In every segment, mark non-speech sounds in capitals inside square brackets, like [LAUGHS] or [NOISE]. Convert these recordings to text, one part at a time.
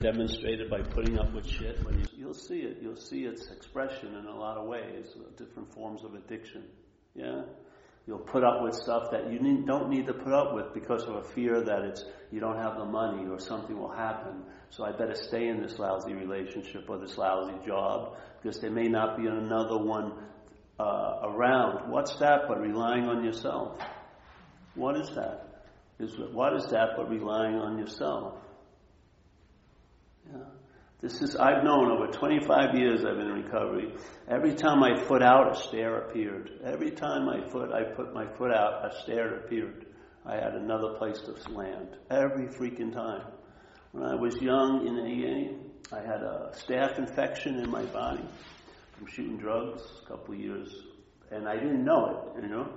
demonstrated by putting up with shit. You'll see it. You'll see its expression in a lot of ways, different forms of addiction. Yeah? You'll put up with stuff that you need, don't need to put up with because of a fear that it's you don't have the money or something will happen. So I better stay in this lousy relationship or this lousy job because there may not be another one uh, around. What's that but relying on yourself? What is that? Is what is that but relying on yourself? Yeah. This is, I've known over 25 years I've been in recovery. Every time I foot out, a stair appeared. Every time I foot, I put my foot out, a stair appeared. I had another place to land. Every freaking time. When I was young in AA, I had a staph infection in my body from shooting drugs a couple of years, and I didn't know it, you know.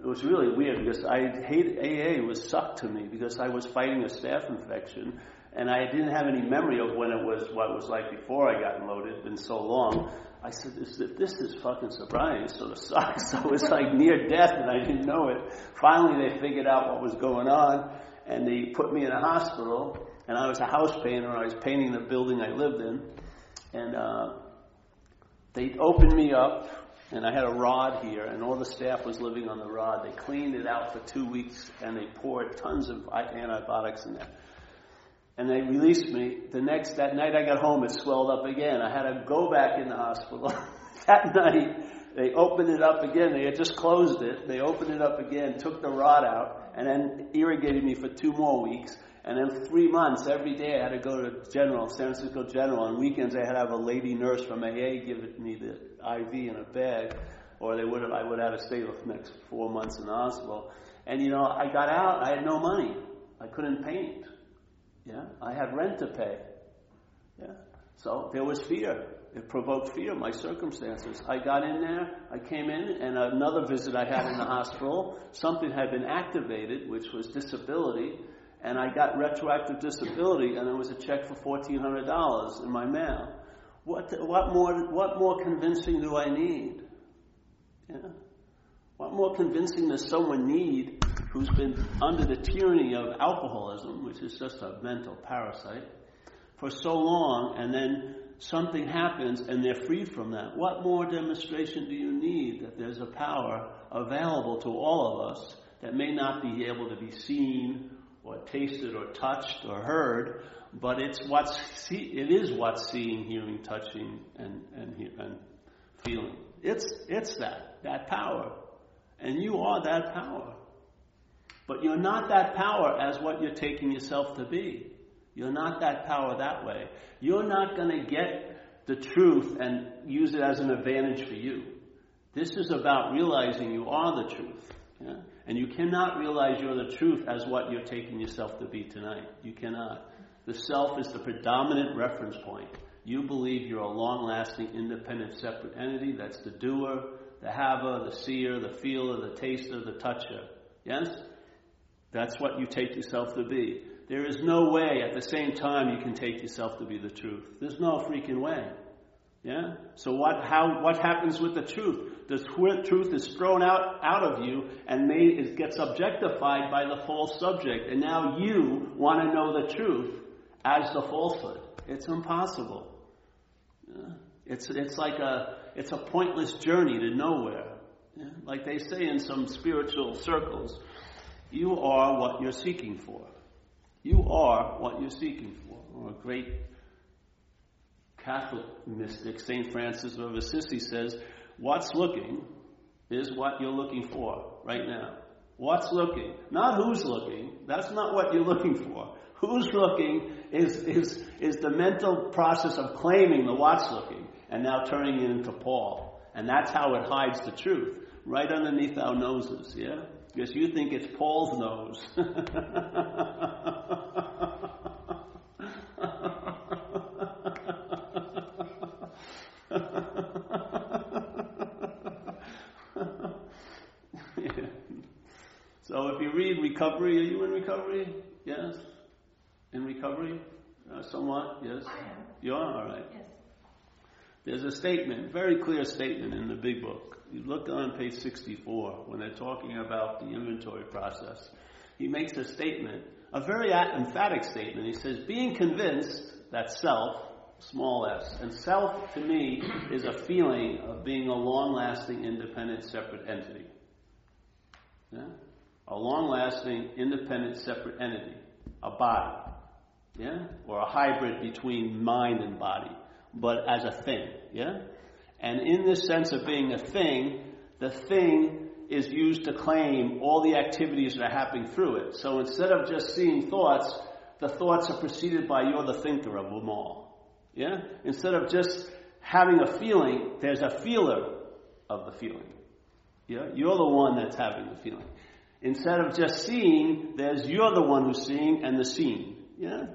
It was really weird because I hate AA was sucked to me because I was fighting a staph infection and I didn't have any memory of when it was what it was like before I got loaded. It's been so long. I said, this, this is fucking sobriety, sort of sucks. [LAUGHS] So it's like near death, and I didn't know it. Finally, they figured out what was going on, and they put me in a hospital. And I was a house painter. I was painting the building I lived in, and uh, they opened me up, and I had a rod here, and all the staph was living on the rod. They cleaned it out for two weeks, and they poured tons of antibiotics in there and they released me. The next that night I got home, it swelled up again. I had to go back in the hospital. [LAUGHS] that night they opened it up again. They had just closed it. They opened it up again, took the rod out, and then irrigated me for two more weeks. And then three months, every day I had to go to General, San Francisco General. On weekends I had to have a lady nurse from AA give me the IV in a bag, or they would have, I would have to stay the next four months in the hospital. And you know, I got out, I had no money. I couldn't paint. Yeah, I had rent to pay. Yeah, so there was fear. It provoked fear, my circumstances. I got in there, I came in, and another visit I had in the hospital, something had been activated, which was disability, and I got retroactive disability, and there was a check for $1,400 in my mail. What, what, more, what more convincing do I need? Yeah. What more convincing does someone need who's been under the tyranny of alcoholism, which is just a mental parasite, for so long, and then something happens and they're freed from that? What more demonstration do you need that there's a power available to all of us that may not be able to be seen or tasted or touched or heard, but it's what's see, it is what's seeing, hearing, touching, and and, and feeling. It's it's that that power. And you are that power. But you're not that power as what you're taking yourself to be. You're not that power that way. You're not going to get the truth and use it as an advantage for you. This is about realizing you are the truth. Yeah? And you cannot realize you're the truth as what you're taking yourself to be tonight. You cannot. The self is the predominant reference point. You believe you're a long lasting, independent, separate entity that's the doer, the haver, the seer, the feeler, the taster, the toucher. Yes? That's what you take yourself to be. There is no way at the same time you can take yourself to be the truth. There's no freaking way. Yeah? So what, how, what happens with the truth? The truth is thrown out, out of you and made, it gets objectified by the false subject. And now you want to know the truth as the falsehood. It's impossible. Yeah? It's, it's like a, it's a pointless journey to nowhere. Yeah? Like they say in some spiritual circles, you are what you're seeking for. You are what you're seeking for. Or a great Catholic mystic, St. Francis of Assisi, says, What's looking is what you're looking for right now. What's looking? Not who's looking. That's not what you're looking for. Who's looking is, is, is the mental process of claiming the what's looking and now turning it into Paul. And that's how it hides the truth, right underneath our noses, yeah? Because you think it's Paul's nose. [LAUGHS] So if you read recovery, are you in recovery? Yes? In recovery? Uh, somewhat? Yes? I am. You are? All right. Yes. There's a statement, very clear statement in the big book. You look on page 64 when they're talking about the inventory process. He makes a statement, a very emphatic statement. He says, being convinced that self, small s. And self, to me, is a feeling of being a long lasting, independent, separate entity. Yeah? A long lasting, independent, separate entity. A body. Yeah? Or a hybrid between mind and body. But as a thing. Yeah? And in this sense of being a thing, the thing is used to claim all the activities that are happening through it. So instead of just seeing thoughts, the thoughts are preceded by you're the thinker of them all. Yeah? Instead of just having a feeling, there's a feeler of the feeling. Yeah? You're the one that's having the feeling. Instead of just seeing, there's you're the one who's seeing and the seeing. Yeah?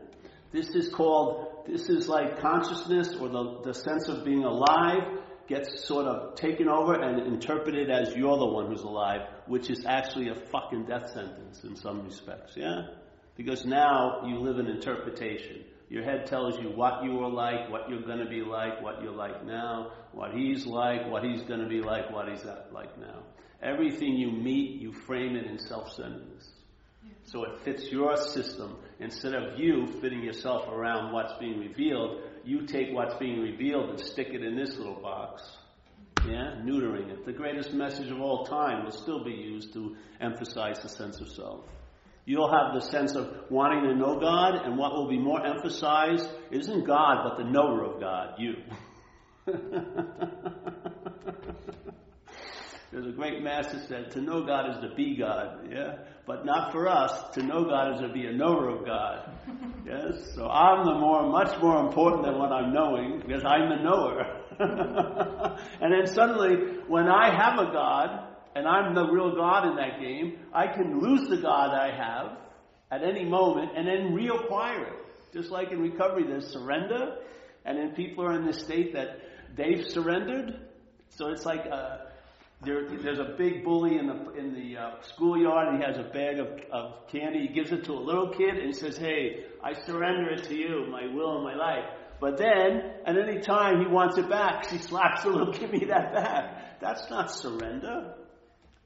This is called, this is like consciousness or the, the sense of being alive gets sort of taken over and interpreted as you're the one who's alive, which is actually a fucking death sentence in some respects, yeah? Because now you live in interpretation. Your head tells you what you were like, what you're going to be like, what you're like now, what he's like, what he's going to be like, what he's like now. Everything you meet, you frame it in self-centeredness. So it fits your system. Instead of you fitting yourself around what's being revealed, you take what's being revealed and stick it in this little box. Yeah? Neutering it. The greatest message of all time will still be used to emphasize the sense of self. You'll have the sense of wanting to know God, and what will be more emphasized isn't God, but the knower of God, you. [LAUGHS] There's a great master said, to know God is to be God, yeah? But not for us. To know God is to be a knower of God. [LAUGHS] Yes? So I'm the more, much more important than what I'm knowing, because I'm the knower. [LAUGHS] and then suddenly, when I have a God, and I'm the real God in that game, I can lose the God I have at any moment and then reacquire it. Just like in recovery, there's surrender, and then people are in this state that they've surrendered. So it's like a, there, there's a big bully in the in the uh, schoolyard, and he has a bag of, of candy. He gives it to a little kid and says, "Hey, I surrender it to you, my will and my life." But then, at any time he wants it back, she slaps the little kid, [LAUGHS] "Give me that back." That's not surrender.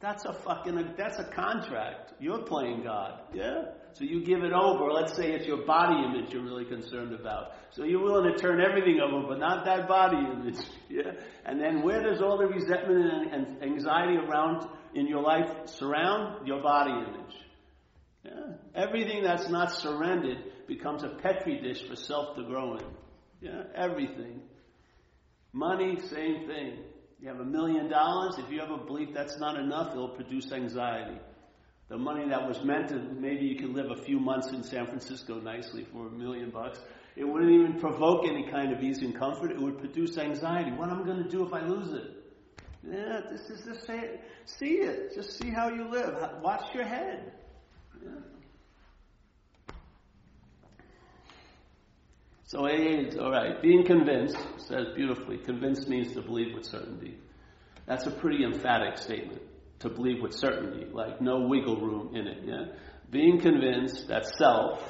That's a fucking that's a contract. You're playing God, yeah. So you give it over. Let's say it's your body image you're really concerned about. So you're willing to turn everything over, but not that body image. [LAUGHS] Yeah? And then where does all the resentment and anxiety around in your life surround? Your body image. Yeah? Everything that's not surrendered becomes a petri dish for self to grow in. Yeah? Everything. Money, same thing. You have a million dollars, if you have a belief that's not enough, it'll produce anxiety. The money that was meant to, maybe you could live a few months in San Francisco nicely for a million bucks. It wouldn't even provoke any kind of ease and comfort. It would produce anxiety. What am I going to do if I lose it? Yeah, this is the same. See it. Just see how you live. Watch your head. Yeah. So AA, all right. Being convinced says beautifully. Convinced means to believe with certainty. That's a pretty emphatic statement. To believe with certainty, like no wiggle room in it. Yeah. Being convinced that self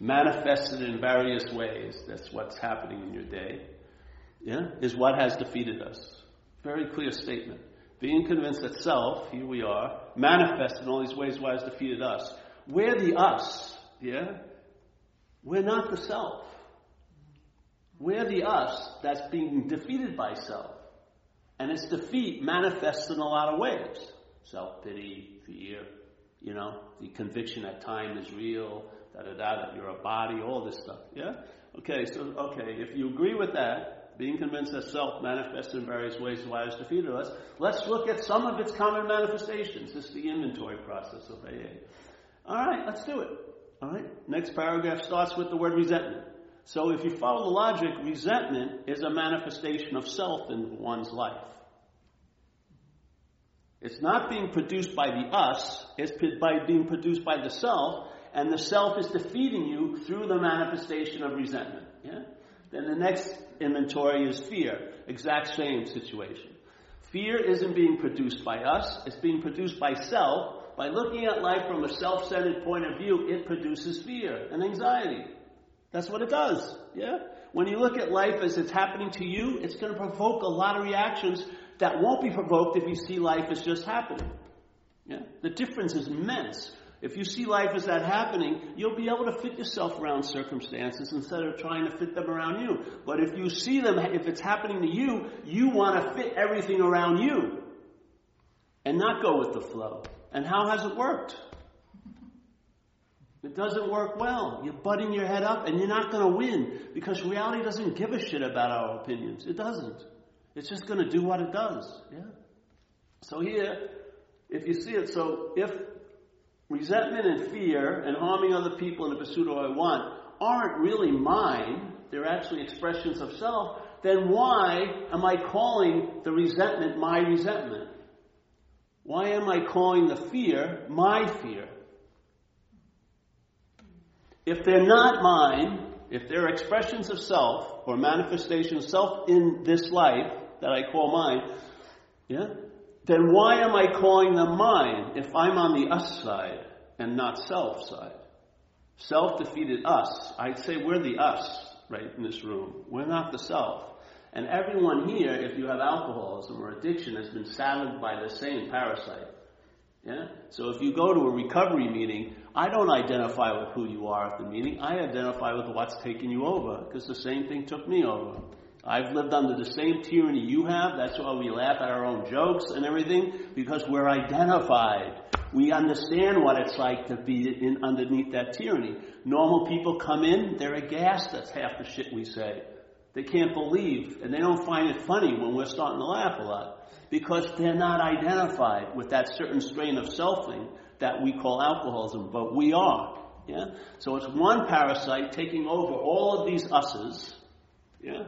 manifested in various ways. That's what's happening in your day. Yeah, is what has defeated us. Very clear statement. Being convinced that self, here we are, manifested in all these ways, why has defeated us. We're the us. Yeah, we're not the self. We're the us that's being defeated by self. And its defeat manifests in a lot of ways. Self pity, fear, you know, the conviction that time is real, da da da, that you're a body, all this stuff. Yeah? Okay, so, okay, if you agree with that, being convinced that self manifests in various ways why it's defeated us, let's look at some of its common manifestations. This is the inventory process of AA. Alright, let's do it. Alright? Next paragraph starts with the word resentment. So if you follow the logic, resentment is a manifestation of self in one's life. It's not being produced by the us, it's by being produced by the self, and the self is defeating you through the manifestation of resentment. Yeah? Then the next inventory is fear. Exact same situation. Fear isn't being produced by us, it's being produced by self, by looking at life from a self centered point of view, it produces fear and anxiety. That's what it does. Yeah? When you look at life as it's happening to you, it's going to provoke a lot of reactions that won't be provoked if you see life as just happening. Yeah? The difference is immense. If you see life as that happening, you'll be able to fit yourself around circumstances instead of trying to fit them around you. But if you see them, if it's happening to you, you want to fit everything around you and not go with the flow. And how has it worked? It doesn't work well. You're butting your head up and you're not going to win because reality doesn't give a shit about our opinions. It doesn't. It's just going to do what it does. Yeah. So here, if you see it, so if resentment and fear and harming other people in the pursuit of what I want aren't really mine, they're actually expressions of self, then why am I calling the resentment my resentment? Why am I calling the fear my fear? if they're not mine, if they're expressions of self or manifestation of self in this life that I call mine, yeah, then why am I calling them mine if I'm on the us side and not self side? Self defeated us. I'd say we're the us right in this room. We're not the self. And everyone here, if you have alcoholism or addiction, has been saddled by the same parasite. Yeah? So if you go to a recovery meeting, I don't identify with who you are at the meeting. I identify with what's taking you over, because the same thing took me over. I've lived under the same tyranny you have. That's why we laugh at our own jokes and everything, because we're identified. We understand what it's like to be in, underneath that tyranny. Normal people come in, they're aghast at half the shit we say. They can't believe, and they don't find it funny when we're starting to laugh a lot because they're not identified with that certain strain of selfing that we call alcoholism, but we are. Yeah? So it's one parasite taking over all of these us's, yeah,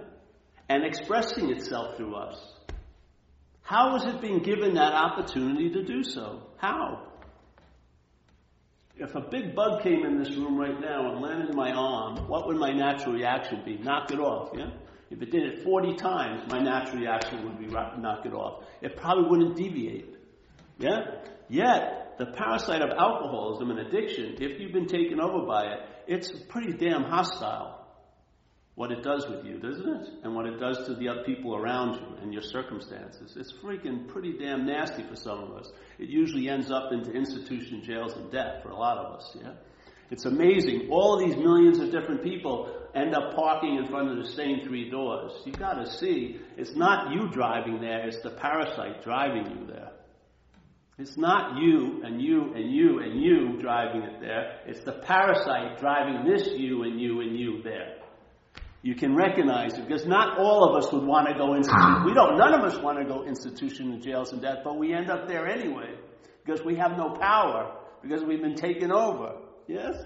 and expressing itself through us. How is it being given that opportunity to do so? How? If a big bug came in this room right now and landed in my arm, what would my natural reaction be? Knock it off, yeah? If it did it 40 times, my natural reaction would be knock it off. It probably wouldn't deviate. Yeah? Yet, the parasite of alcoholism and addiction, if you've been taken over by it, it's pretty damn hostile. What it does with you, doesn't it? And what it does to the other people around you and your circumstances. It's freaking pretty damn nasty for some of us. It usually ends up into institution jails and death for a lot of us, yeah? It's amazing. All these millions of different people end up parking in front of the same three doors. You gotta see, it's not you driving there, it's the parasite driving you there. It's not you and you and you and you driving it there. It's the parasite driving this you and you and you there. You can recognize it because not all of us would want to go institution. Ah. We don't. None of us want to go institution and jails and death, but we end up there anyway because we have no power because we've been taken over. Yes?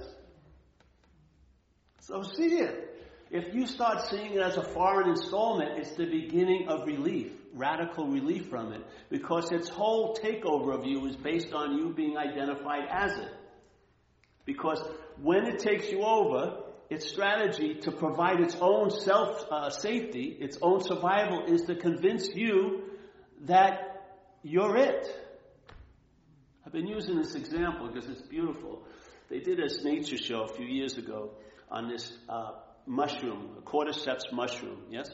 So see it. If you start seeing it as a foreign installment, it's the beginning of relief, radical relief from it, because its whole takeover of you is based on you being identified as it. Because when it takes you over, its strategy to provide its own self uh, safety, its own survival, is to convince you that you're it. I've been using this example because it's beautiful. They did a nature show a few years ago on this uh, mushroom, a cordyceps mushroom, yes?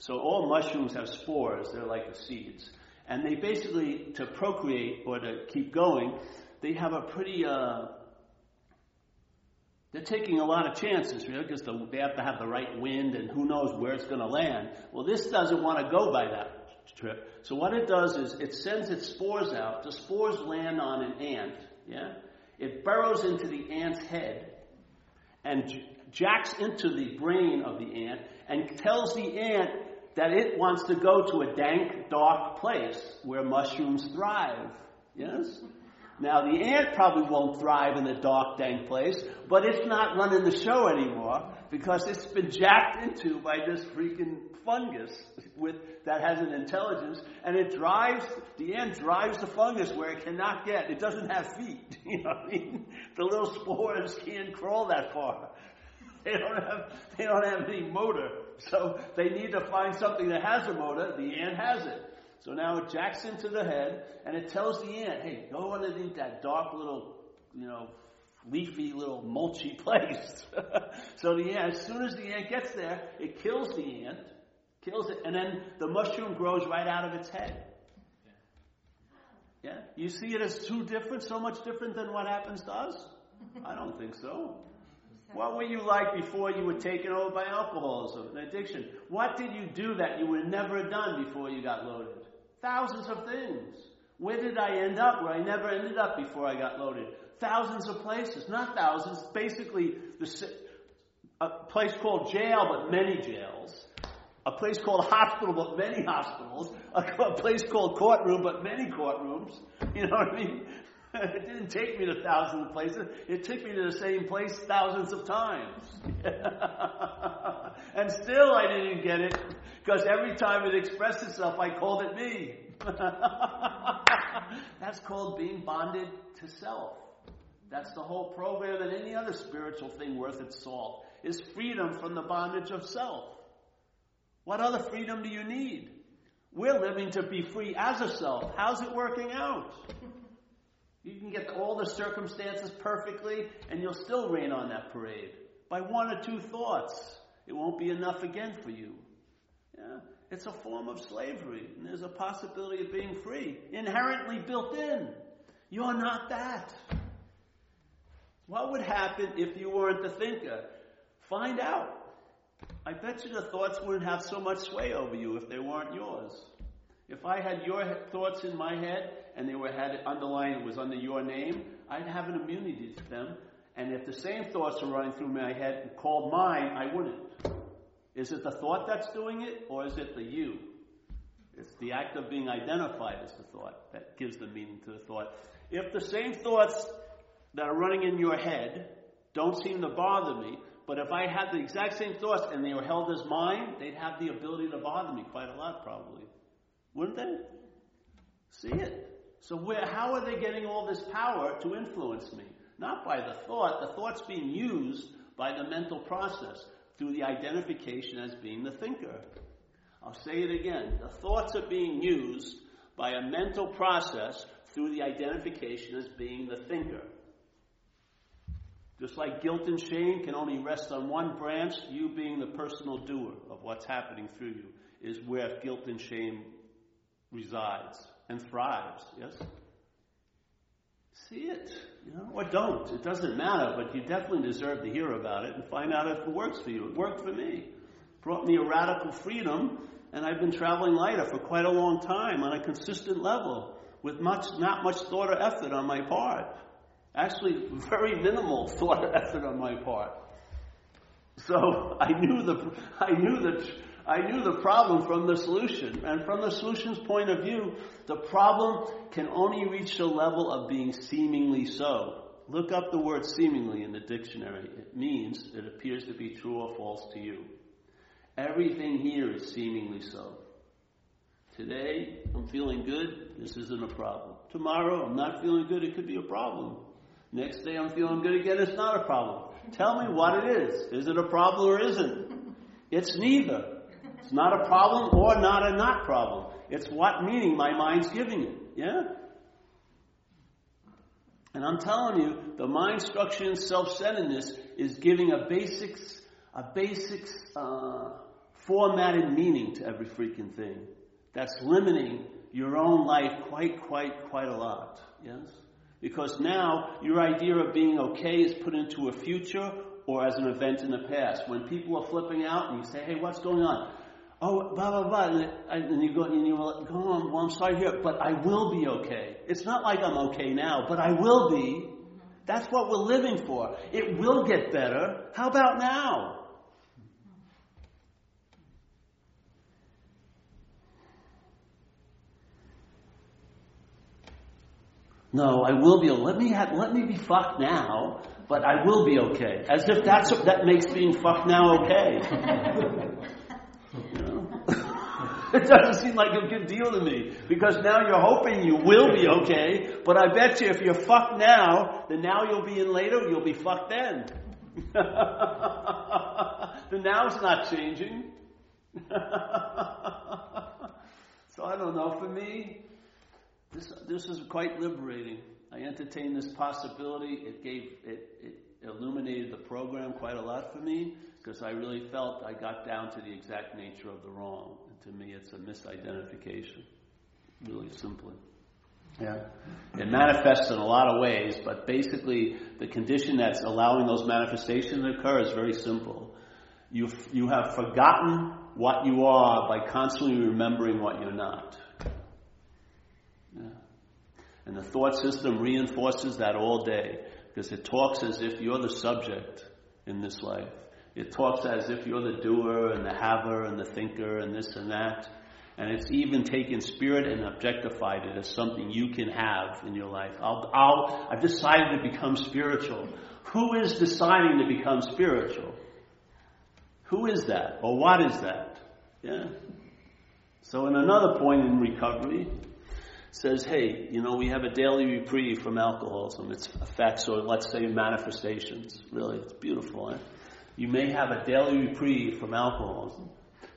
So all mushrooms have spores, they're like the seeds. And they basically, to procreate or to keep going, they have a pretty, uh, they're taking a lot of chances, you know, because the, they have to have the right wind and who knows where it's going to land. Well, this doesn't want to go by that trip. So what it does is it sends its spores out. The spores land on an ant, yeah? It burrows into the ant's head and jacks into the brain of the ant and tells the ant that it wants to go to a dank, dark place where mushrooms thrive. Yes? Now, the ant probably won't thrive in a dark, dank place, but it's not running the show anymore because it's been jacked into by this freaking fungus with, that has an intelligence, and it drives, the ant drives the fungus where it cannot get. It doesn't have feet. [LAUGHS] You know what I mean? The little spores can't crawl that far. [LAUGHS] They don't have, they don't have any motor. So they need to find something that has a motor. The ant has it. So now it jacks into the head and it tells the ant, hey, go underneath that dark little, you know, leafy little mulchy [LAUGHS] place. so the ant, as soon as the ant gets there, it kills the ant, kills it, and then the mushroom grows right out of its head. Yeah? You see it as too different, so much different than what happens to us? I don't think so. What were you like before you were taken over by alcoholism and addiction? What did you do that you would never have done before you got loaded? Thousands of things. Where did I end up where I never ended up before I got loaded? Thousands of places. Not thousands, basically the, a place called jail, but many jails. A place called hospital, but many hospitals. A, a place called courtroom, but many courtrooms. You know what I mean? [LAUGHS] it didn't take me to thousands of places. It took me to the same place thousands of times. [LAUGHS] and still I didn't get it because every time it expressed itself, I called it me. [LAUGHS] That's called being bonded to self. That's the whole program and any other spiritual thing worth its salt is freedom from the bondage of self. What other freedom do you need? We're living to be free as a self. How's it working out? You can get all the circumstances perfectly, and you'll still rain on that parade by one or two thoughts. It won't be enough again for you. Yeah? It's a form of slavery, and there's a possibility of being free, inherently built in. You're not that. What would happen if you weren't the thinker? Find out. I bet you the thoughts wouldn't have so much sway over you if they weren't yours. If I had your thoughts in my head and they were had underlined, it was under your name, I'd have an immunity to them. And if the same thoughts were running through my head called mine, I wouldn't. Is it the thought that's doing it, or is it the you? It's the act of being identified as the thought that gives the meaning to the thought. If the same thoughts that are running in your head don't seem to bother me, but if I had the exact same thoughts and they were held as mine, they'd have the ability to bother me quite a lot, probably. Wouldn't they? See it. So where, how are they getting all this power to influence me? Not by the thought. The thought's being used by the mental process through the identification as being the thinker. I'll say it again. The thoughts are being used by a mental process through the identification as being the thinker. Just like guilt and shame can only rest on one branch, you being the personal doer of what's happening through you is where guilt and shame resides and thrives, yes? See it, you know, or don't. It doesn't matter, but you definitely deserve to hear about it and find out if it works for you. It worked for me. brought me a radical freedom, and I've been traveling lighter for quite a long time on a consistent level with much, not much thought or effort on my part. Actually, very minimal [LAUGHS] thought or effort on my part. So [LAUGHS] I knew the, I knew the, I knew the problem from the solution. And from the solution's point of view, the problem can only reach the level of being seemingly so. Look up the word seemingly in the dictionary. It means it appears to be true or false to you. Everything here is seemingly so. Today, I'm feeling good. This isn't a problem. Tomorrow, I'm not feeling good. It could be a problem. Next day, I'm feeling good again. It's not a problem. Tell me what it is. Is it a problem or isn't? It's neither. It's not a problem or not a not problem. It's what meaning my mind's giving it. Yeah? And I'm telling you, the mind structure and self-centeredness is giving a basics, a basics, uh, formatted meaning to every freaking thing. That's limiting your own life quite, quite, quite a lot. Yes? Because now your idea of being okay is put into a future or as an event in the past. When people are flipping out and you say, hey, what's going on? Oh, blah, blah, blah. And, you go, and you go, go on, well, I'm sorry here, but I will be okay. It's not like I'm okay now, but I will be. That's what we're living for. It will get better. How about now? No, I will be. Let me have, let me be fucked now, but I will be okay. As if that's that makes being fucked now okay. [LAUGHS] [LAUGHS] It doesn't seem like a good deal to me because now you're hoping you will be okay, but I bet you if you're fucked now, then now you'll be in later, you'll be fucked then. [LAUGHS] the now's not changing. [LAUGHS] so I don't know. For me, this this is quite liberating. I entertained this possibility. It gave it, it illuminated the program quite a lot for me because I really felt I got down to the exact nature of the wrong to me, it's a misidentification, really simply. Yeah. It manifests in a lot of ways, but basically the condition that's allowing those manifestations to occur is very simple. You, you have forgotten what you are by constantly remembering what you're not. Yeah. And the thought system reinforces that all day because it talks as if you're the subject in this life. It talks as if you're the doer and the haver and the thinker and this and that. And it's even taken spirit and objectified it as something you can have in your life. I'll, I'll, I've decided to become spiritual. Who is deciding to become spiritual? Who is that? Or what is that? Yeah. So in another point in recovery, says, hey, you know, we have a daily reprieve from alcoholism. Its effects, or let's say manifestations. Really, it's beautiful. Eh? You may have a daily reprieve from alcoholism,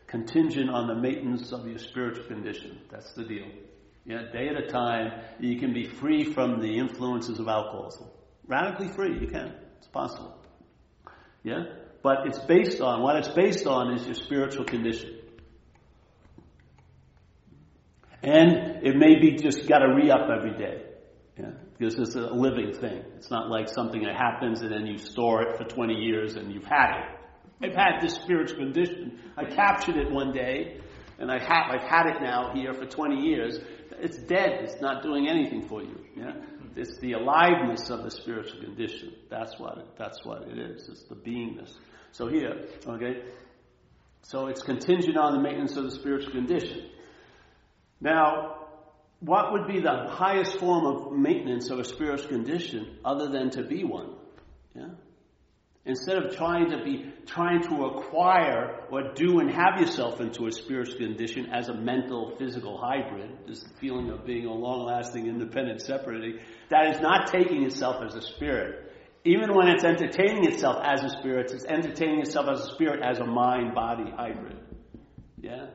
contingent on the maintenance of your spiritual condition. That's the deal. Yeah, day at a time, you can be free from the influences of alcoholism. Radically free, you can. It's possible. Yeah? But it's based on, what it's based on is your spiritual condition. And it may be just got to re up every day. Yeah? Because it's a living thing. It's not like something that happens and then you store it for 20 years and you've had it. I've had this spiritual condition. I captured it one day and I ha- I've had it now here for 20 years. It's dead. It's not doing anything for you. Yeah? It's the aliveness of the spiritual condition. That's what it, that's what it is. It's the beingness. So here, okay. So it's contingent on the maintenance of the spiritual condition. Now, what would be the highest form of maintenance of a spiritual condition other than to be one? Yeah? Instead of trying to be trying to acquire or do and have yourself into a spiritual condition as a mental physical hybrid, this feeling of being a long lasting independent separately, that is not taking itself as a spirit. Even when it's entertaining itself as a spirit, it's entertaining itself as a spirit as a mind body hybrid. Yeah?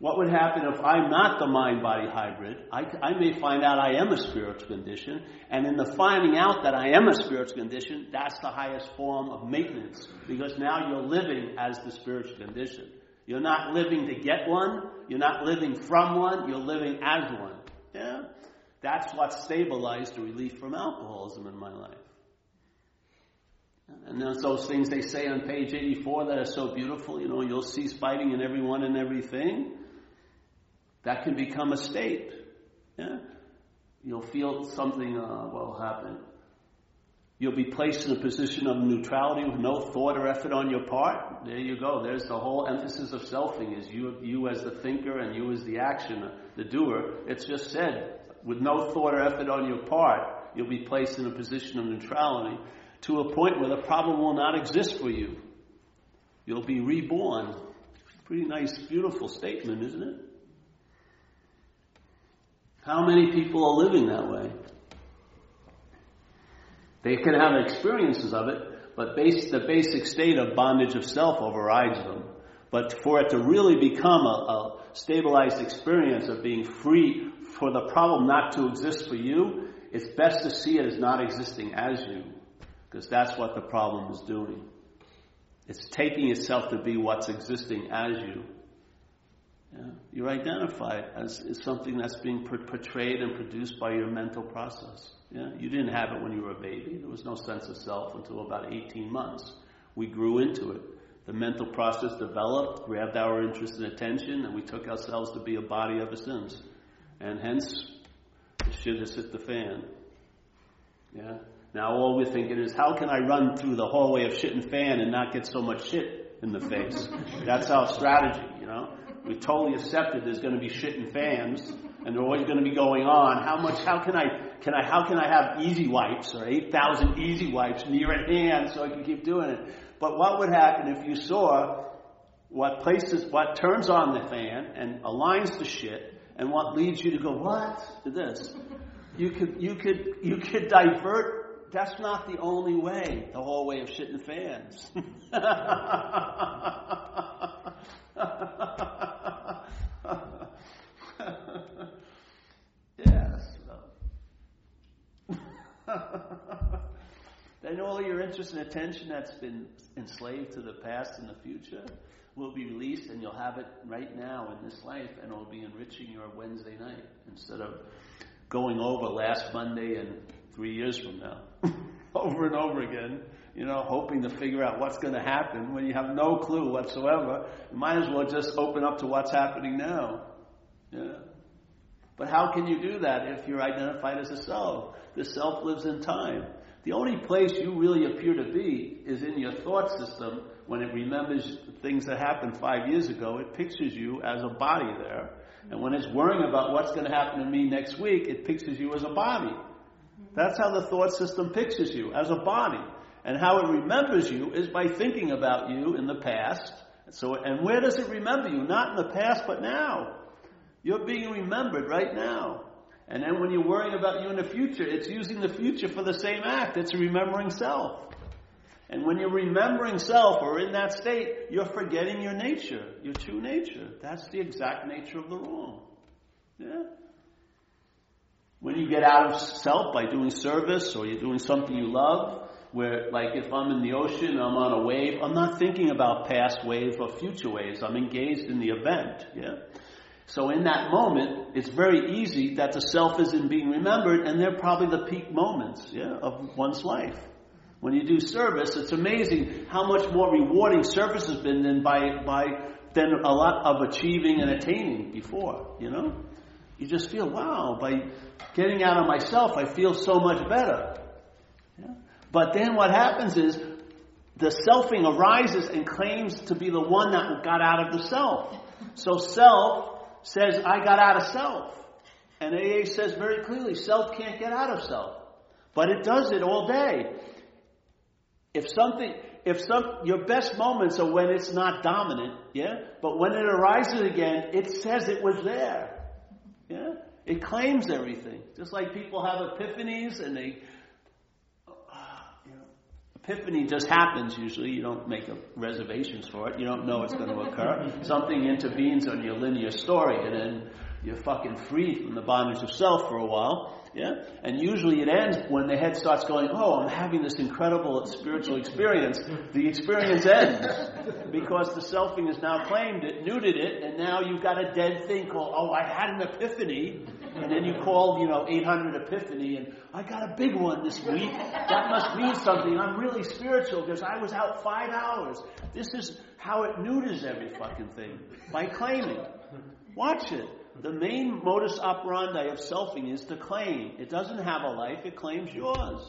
What would happen if I'm not the mind body hybrid? I, I, may find out I am a spiritual condition, and in the finding out that I am a spiritual condition, that's the highest form of maintenance, because now you're living as the spiritual condition. You're not living to get one, you're not living from one, you're living as one. Yeah? That's what stabilized the relief from alcoholism in my life. And there's those things they say on page 84 that are so beautiful, you know, you'll cease fighting in everyone and everything. That can become a state. Yeah? You'll feel something uh, will happen. You'll be placed in a position of neutrality with no thought or effort on your part. There you go. There's the whole emphasis of selfing is you, you as the thinker and you as the actioner, the doer. It's just said, with no thought or effort on your part, you'll be placed in a position of neutrality to a point where the problem will not exist for you. You'll be reborn. Pretty nice, beautiful statement, isn't it? How many people are living that way? They can have experiences of it, but base, the basic state of bondage of self overrides them. But for it to really become a, a stabilized experience of being free for the problem not to exist for you, it's best to see it as not existing as you, because that's what the problem is doing. It's taking itself to be what's existing as you. Yeah. You're identified as, as something that's being portrayed and produced by your mental process. Yeah. You didn't have it when you were a baby. There was no sense of self until about 18 months. We grew into it. The mental process developed, grabbed our interest and attention, and we took ourselves to be a body ever since. And hence, the shit has hit the fan. Yeah. Now all we're thinking is, how can I run through the hallway of shit and fan and not get so much shit in the face? [LAUGHS] That's our strategy, you know we totally accepted there's going to be shit and fans, and they're always going to be going on. How much? How can I? Can I? How can I have easy wipes or eight thousand easy wipes near at hand so I can keep doing it? But what would happen if you saw what places, what turns on the fan and aligns the shit, and what leads you to go what to this? You could, you could, you could divert. That's not the only way. The whole way of shit and fans. [LAUGHS] then all your interest and attention that's been enslaved to the past and the future will be released and you'll have it right now in this life and it'll be enriching your Wednesday night instead of going over last Monday and three years from now. [LAUGHS] over and over again, you know, hoping to figure out what's going to happen when you have no clue whatsoever. You might as well just open up to what's happening now. Yeah. But how can you do that if you're identified as a self? The self lives in time. The only place you really appear to be is in your thought system when it remembers things that happened five years ago. It pictures you as a body there. And when it's worrying about what's going to happen to me next week, it pictures you as a body. That's how the thought system pictures you, as a body. And how it remembers you is by thinking about you in the past. So, and where does it remember you? Not in the past, but now. You're being remembered right now. And then when you're worrying about you in the future, it's using the future for the same act. It's remembering self. And when you're remembering self or in that state, you're forgetting your nature, your true nature. That's the exact nature of the wrong. Yeah? When you get out of self by doing service or you're doing something you love, where like if I'm in the ocean, I'm on a wave, I'm not thinking about past waves or future waves. I'm engaged in the event. Yeah. So in that moment, it's very easy that the self isn't being remembered, and they're probably the peak moments, yeah, of one's life. When you do service, it's amazing how much more rewarding service has been than by by than a lot of achieving and attaining before. You know, you just feel wow by getting out of myself, I feel so much better. Yeah? But then what happens is the selfing arises and claims to be the one that got out of the self. So self says, I got out of self. And AA says very clearly, self can't get out of self. But it does it all day. If something, if some, your best moments are when it's not dominant, yeah? But when it arises again, it says it was there. Yeah? It claims everything. Just like people have epiphanies and they, epiphany just happens usually. You don't make reservations for it. You don't know it's going to occur. [LAUGHS] Something intervenes on your linear story and then you're fucking free from the bondage of self for a while. Yeah? And usually it ends when the head starts going, oh, I'm having this incredible spiritual experience. The experience ends because the selfing has now claimed it, neutered it, and now you've got a dead thing called, oh, I had an epiphany. And then you call, you know, 800 epiphany, and I got a big one this week. That must mean something. I'm really spiritual because I was out five hours. This is how it neuters every fucking thing by claiming. Watch it. The main modus operandi of selfing is to claim. It doesn't have a life, it claims yours.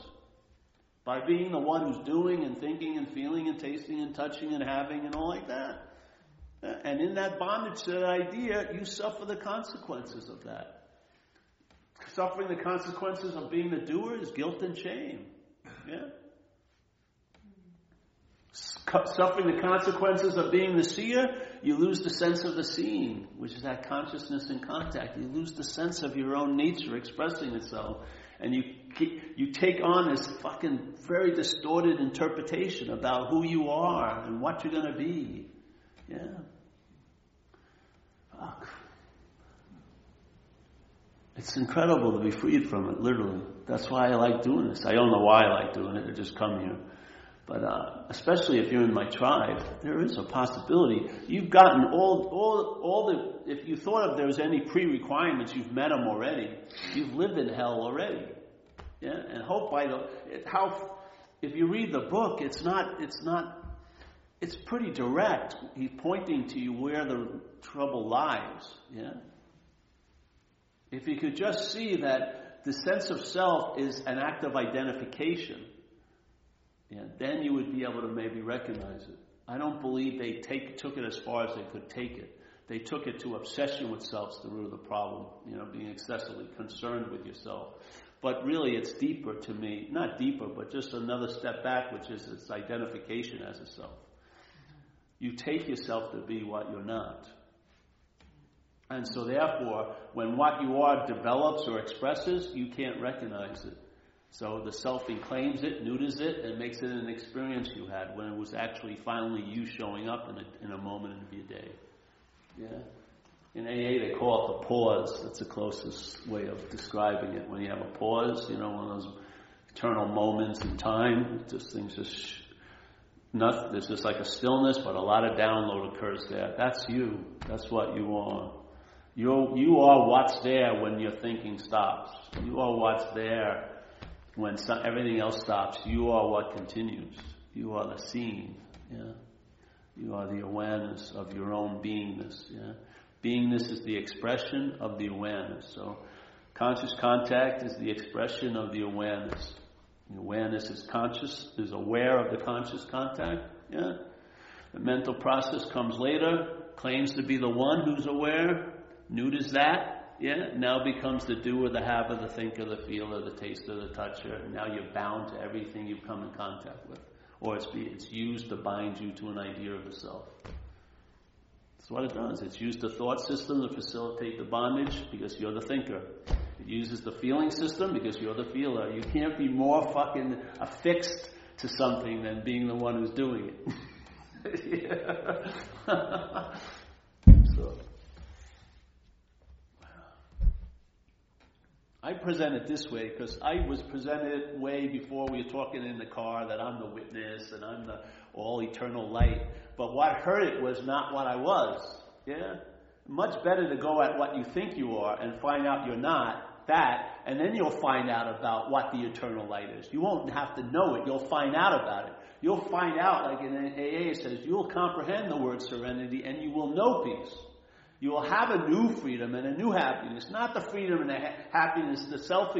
By being the one who's doing and thinking and feeling and tasting and touching and having and all like that. And in that bondage to that idea, you suffer the consequences of that. Suffering the consequences of being the doer is guilt and shame. Yeah? Suffering the consequences of being the seer, you lose the sense of the seeing, which is that consciousness in contact. You lose the sense of your own nature expressing itself. And you, you take on this fucking very distorted interpretation about who you are and what you're going to be. Yeah. Fuck. It's incredible to be freed from it, literally. That's why I like doing this. I don't know why I like doing it. I just come here. But uh, especially if you're in my tribe, there is a possibility. You've gotten all, all, all the, if you thought of there was any pre-requirements, you've met them already. You've lived in hell already. Yeah? And hope by the, it, how, if you read the book, it's not, it's not, it's pretty direct. He's pointing to you where the trouble lies. Yeah? If you could just see that the sense of self is an act of identification yeah, then you would be able to maybe recognize it. I don't believe they take, took it as far as they could take it. They took it to obsession with self's the root of the problem, you know, being excessively concerned with yourself. But really, it's deeper to me, not deeper, but just another step back, which is its identification as a self. You take yourself to be what you're not. And so, therefore, when what you are develops or expresses, you can't recognize it. So the selfing claims it, neuters it, and makes it an experience you had when it was actually finally you showing up in a, in a moment of your day. Yeah? In AA, they call it the pause. That's the closest way of describing it. When you have a pause, you know, one of those eternal moments in time, just things just Nothing, there's just like a stillness, but a lot of download occurs there. That's you. That's what you are. You you are what's there when your thinking stops. You are what's there when some, everything else stops. You are what continues. You are the seeing. Yeah. You are the awareness of your own beingness. Yeah. Beingness is the expression of the awareness. So, conscious contact is the expression of the awareness. The awareness is conscious, is aware of the conscious contact. Yeah. The mental process comes later, claims to be the one who's aware, nude as that. Yeah. Now becomes the doer, the haver, the thinker, the feeler, the taster, the toucher. And now you're bound to everything you've come in contact with. Or it's, it's used to bind you to an idea of the self. That's what it does. It's used the thought system to facilitate the bondage because you're the thinker. It uses the feeling system because you're the feeler. You can't be more fucking affixed to something than being the one who's doing it. [LAUGHS] [LAUGHS] so, I present it this way because I was presented way before we were talking in the car that I'm the witness and I'm the all eternal light. But what hurt it was not what I was. Yeah? Much better to go at what you think you are and find out you're not that, and then you'll find out about what the eternal light is. You won't have to know it, you'll find out about it. You'll find out, like in AA says, you'll comprehend the word serenity and you will know peace. You will have a new freedom and a new happiness, not the freedom and the ha- happiness the self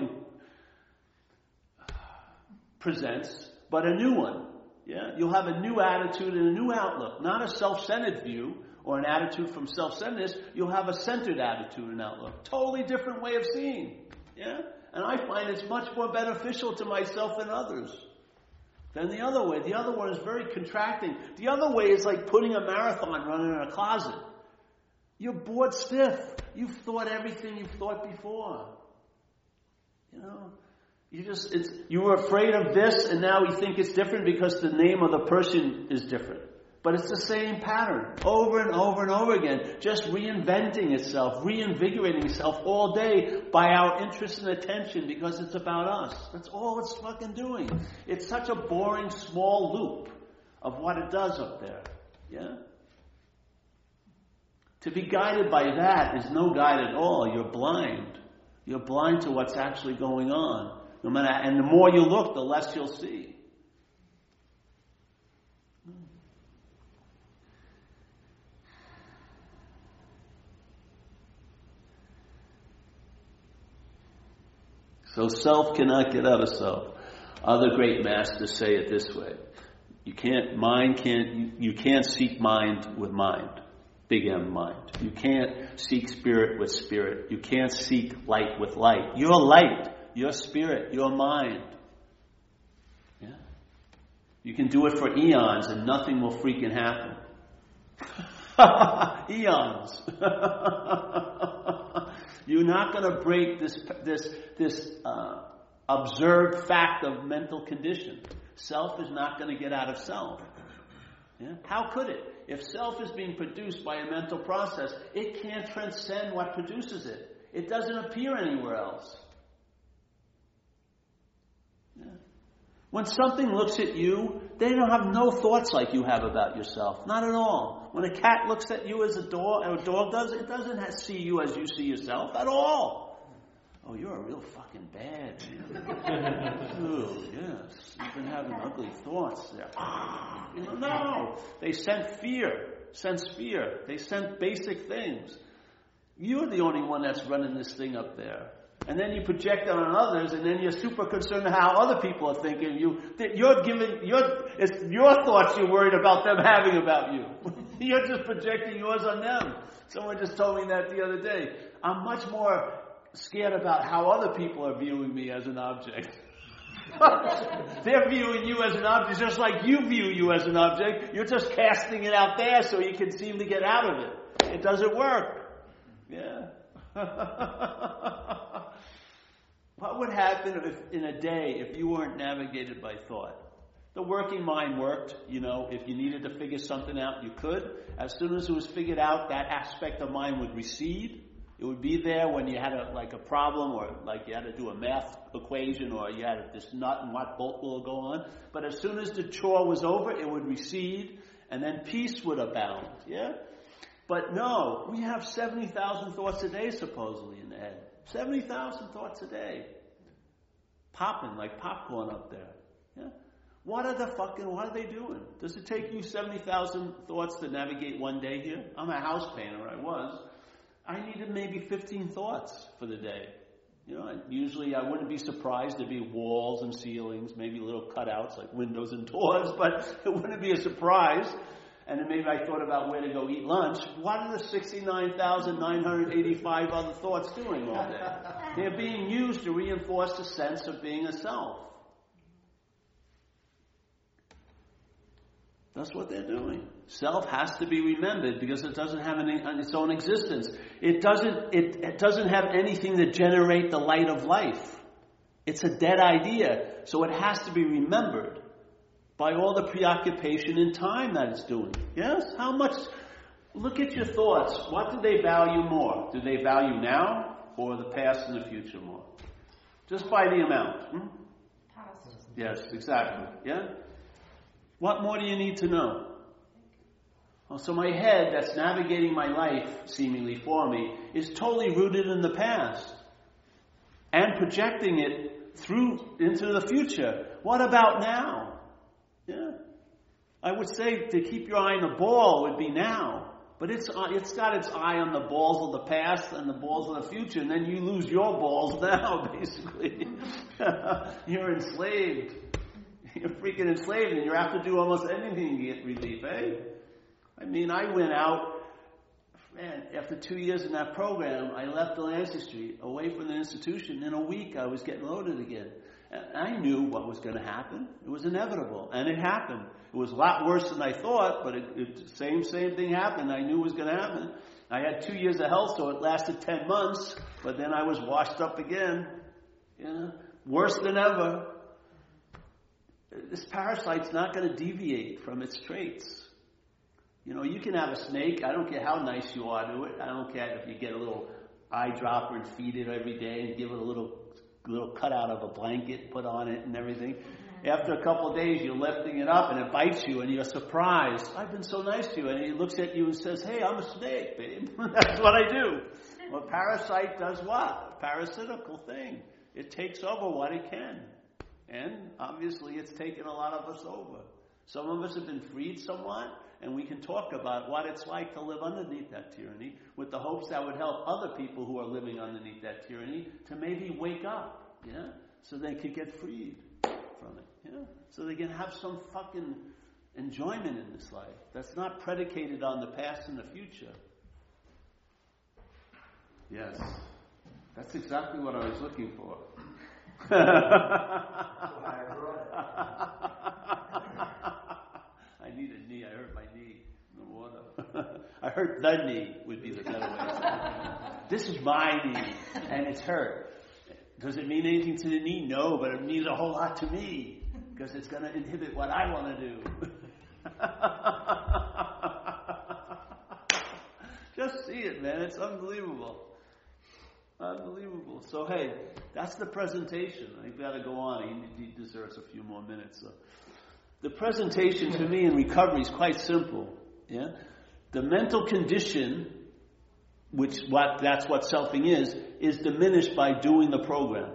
presents, but a new one. Yeah? You'll have a new attitude and a new outlook, not a self-centered view, or an attitude from self-centeredness, you'll have a centered attitude and outlook. Totally different way of seeing. Yeah? And I find it's much more beneficial to myself and others than the other way. The other one is very contracting. The other way is like putting a marathon running in a closet. You're bored stiff. You've thought everything you've thought before. You know? You just, it's, you were afraid of this and now you think it's different because the name of the person is different. But it's the same pattern over and over and over again, just reinventing itself, reinvigorating itself all day by our interest and attention because it's about us. That's all it's fucking doing. It's such a boring small loop of what it does up there. Yeah? To be guided by that is no guide at all. You're blind. You're blind to what's actually going on. No matter, and the more you look, the less you'll see. So self cannot get out of self. Other great masters say it this way. You can't, mind can't, you, you can't seek mind with mind. Big M mind. You can't seek spirit with spirit. You can't seek light with light. You're light. You're spirit. You're mind. Yeah? You can do it for eons and nothing will freaking happen. [LAUGHS] eons. [LAUGHS] You're not going to break this, this, this uh, observed fact of mental condition. Self is not going to get out of self. Yeah? How could it? If self is being produced by a mental process, it can't transcend what produces it. It doesn't appear anywhere else. Yeah. When something looks at you, they don't have no thoughts like you have about yourself. Not at all. When a cat looks at you as a dog, or a dog does, it doesn't see you as you see yourself at all. Oh, you're a real fucking bad man. [LAUGHS] Ooh, yes. You've been having ugly thoughts there. You know, no. They sent fear. Sense fear. They sent basic things. You're the only one that's running this thing up there. And then you project it on others, and then you're super concerned how other people are thinking. You, you're giving, you're, it's your thoughts you're worried about them having about you. [LAUGHS] you're just projecting yours on them. Someone just told me that the other day. I'm much more scared about how other people are viewing me as an object. [LAUGHS] They're viewing you as an object just like you view you as an object. You're just casting it out there so you can seem to get out of it. It doesn't work. Yeah. [LAUGHS] what would happen if in a day if you weren't navigated by thought? The working mind worked, you know, if you needed to figure something out, you could. As soon as it was figured out, that aspect of mind would recede It would be there when you had a, like a problem or like you had to do a math equation or you had this nut and what bolt will go on. But as soon as the chore was over, it would recede and then peace would abound. Yeah? But no, we have 70,000 thoughts a day supposedly in the head. 70,000 thoughts a day. Popping like popcorn up there. Yeah? What are the fucking, what are they doing? Does it take you 70,000 thoughts to navigate one day here? I'm a house painter, I was. I needed maybe 15 thoughts for the day. You know, usually I wouldn't be surprised to be walls and ceilings, maybe little cutouts like windows and [LAUGHS] doors, but it wouldn't be a surprise. And then maybe I thought about where to go eat lunch. What are the 69,985 other thoughts doing all day? They're being used to reinforce the sense of being a self. That's what they're doing. Self has to be remembered because it doesn't have any, its own existence. It doesn't, it, it doesn't have anything to generate the light of life. It's a dead idea, so it has to be remembered by all the preoccupation in time that it's doing. Yes? How much? Look at your thoughts. What do they value more? Do they value now or the past and the future more? Just by the amount. Hmm? Yes, exactly. Yeah? What more do you need to know? Well, so my head that's navigating my life seemingly for me is totally rooted in the past and projecting it through into the future. What about now? Yeah. I would say to keep your eye on the ball would be now. But it's, uh, it's got its eye on the balls of the past and the balls of the future, and then you lose your balls [LAUGHS] now, basically. [LAUGHS] You're enslaved. [LAUGHS] You're freaking enslaved and you have to do almost anything to get relief, eh? I mean, I went out, man, after two years in that program, I left Delancey Street away from the institution. In a week, I was getting loaded again. And I knew what was going to happen. It was inevitable. And it happened. It was a lot worse than I thought, but it same, same thing happened. I knew it was going to happen. I had two years of health, so it lasted 10 months, but then I was washed up again. You know, worse than ever this parasite's not going to deviate from its traits. You know, you can have a snake. I don't care how nice you are to it. I don't care if you get a little eyedropper and feed it every day and give it a little little cutout of a blanket, put on it and everything. Mm-hmm. After a couple of days, you're lifting it up and it bites you and you're surprised. I've been so nice to you. And he looks at you and says, Hey, I'm a snake, babe. [LAUGHS] That's what I do. Well, parasite does what? A parasitical thing. It takes over what it can. And obviously, it's taken a lot of us over. Some of us have been freed somewhat, and we can talk about what it's like to live underneath that tyranny with the hopes that would help other people who are living underneath that tyranny to maybe wake up, yeah, so they could get freed from it, yeah, so they can have some fucking enjoyment in this life that's not predicated on the past and the future. Yes, that's exactly what I was looking for. [LAUGHS] I need a knee. I hurt my knee in the water. I hurt the knee would be the better way. [LAUGHS] this is my knee, and it's hurt. Does it mean anything to the knee? No, but it means a whole lot to me because it's going to inhibit what I want to do. [LAUGHS] Just see it, man. It's unbelievable. Unbelievable. So, hey, that's the presentation. I've got to go on. He, he deserves a few more minutes. So. The presentation to me in recovery is quite simple. Yeah? The mental condition, which what, that's what selfing is, is diminished by doing the program.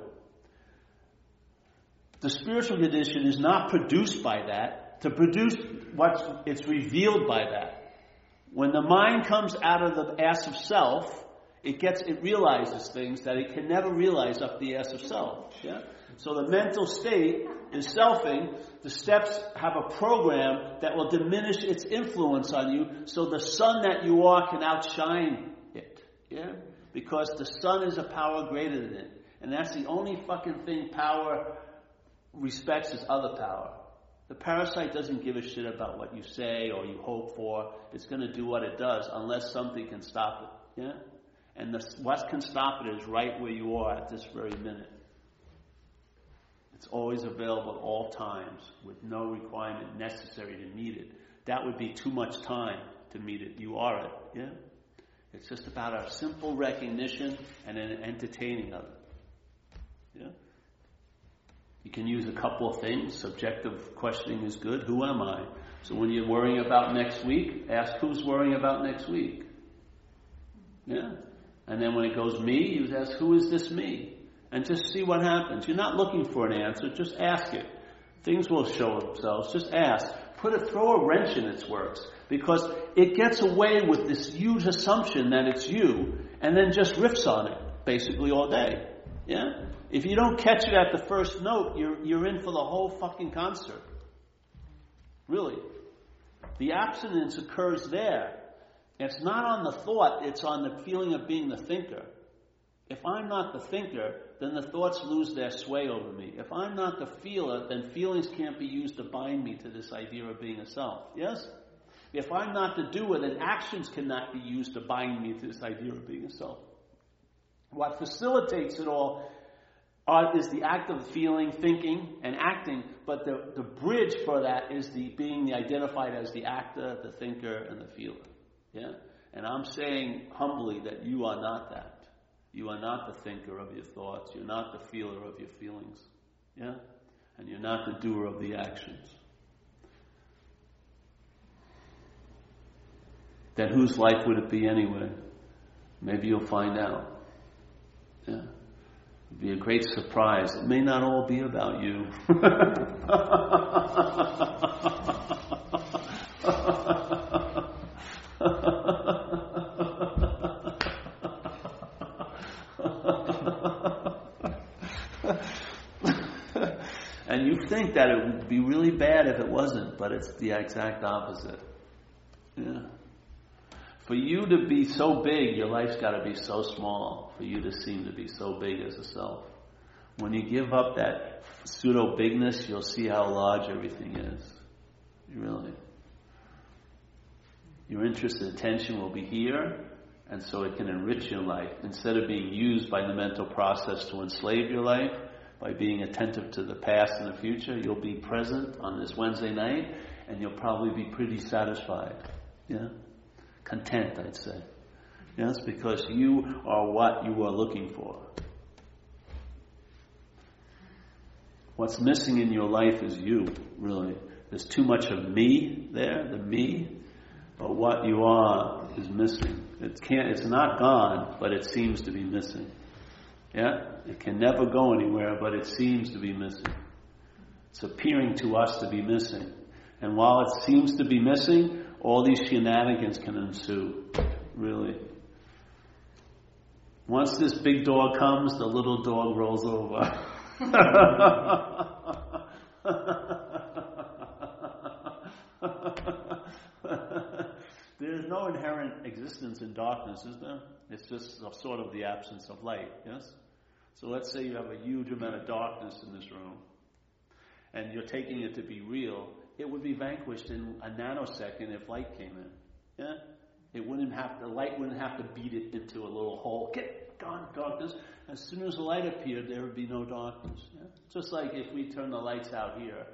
The spiritual condition is not produced by that. To produce what it's revealed by that. When the mind comes out of the ass of self, it gets, it realizes things that it can never realize up the ass of self. Yeah? So the mental state is selfing. The steps have a program that will diminish its influence on you so the sun that you are can outshine it. Yeah? Because the sun is a power greater than it. And that's the only fucking thing power respects is other power. The parasite doesn't give a shit about what you say or you hope for. It's going to do what it does unless something can stop it. Yeah? And the, what can stop it is right where you are at this very minute. It's always available at all times with no requirement necessary to meet it. That would be too much time to meet it. You are it, yeah? It's just about our simple recognition and an entertaining of it. Yeah? You can use a couple of things. Subjective questioning is good. Who am I? So when you're worrying about next week, ask who's worrying about next week. Yeah? And then when it goes me, you ask who is this me? And just see what happens. You're not looking for an answer, just ask it. Things will show themselves. Just ask. Put it, throw a wrench in its works. Because it gets away with this huge assumption that it's you, and then just riffs on it, basically all day. Yeah? If you don't catch it at the first note, you're, you're in for the whole fucking concert. Really. The abstinence occurs there. It's not on the thought, it's on the feeling of being the thinker. If I'm not the thinker, then the thoughts lose their sway over me. If I'm not the feeler, then feelings can't be used to bind me to this idea of being a self. Yes? If I'm not the doer, then actions cannot be used to bind me to this idea of being a self. What facilitates it all uh, is the act of feeling, thinking, and acting, but the, the bridge for that is the being the identified as the actor, the thinker, and the feeler. Yeah? And I'm saying humbly that you are not that. You are not the thinker of your thoughts. You're not the feeler of your feelings. Yeah? And you're not the doer of the actions. Then whose life would it be anyway? Maybe you'll find out. Yeah. It'd be a great surprise. It may not all be about you. [LAUGHS] and you think that it would be really bad if it wasn't, but it's the exact opposite. Yeah. For you to be so big, your life's got to be so small for you to seem to be so big as a self. When you give up that pseudo bigness, you'll see how large everything is. Really. Your interest and attention will be here, and so it can enrich your life. Instead of being used by the mental process to enslave your life, by being attentive to the past and the future, you'll be present on this Wednesday night, and you'll probably be pretty satisfied. Yeah? content, I'd say. Yes, because you are what you are looking for. What's missing in your life is you, really. There's too much of me there, the me, but what you are is missing. It can't, it's not gone, but it seems to be missing. Yeah? It can never go anywhere, but it seems to be missing. It's appearing to us to be missing. And while it seems to be missing, all these shenanigans can ensue. Really. Once this big dog comes, the little dog rolls over. There's no inherent existence in darkness, is there? It's just sort of the absence of light, yes? So let's say you have a huge amount of darkness in this room, and you're taking it to be real, it would be vanquished in a nanosecond if light came in. Yeah? It wouldn't have the light wouldn't have to beat it into a little hole. Get gone, darkness. As soon as the light appeared, there would be no darkness. Yeah? Just like if we turn the lights out here,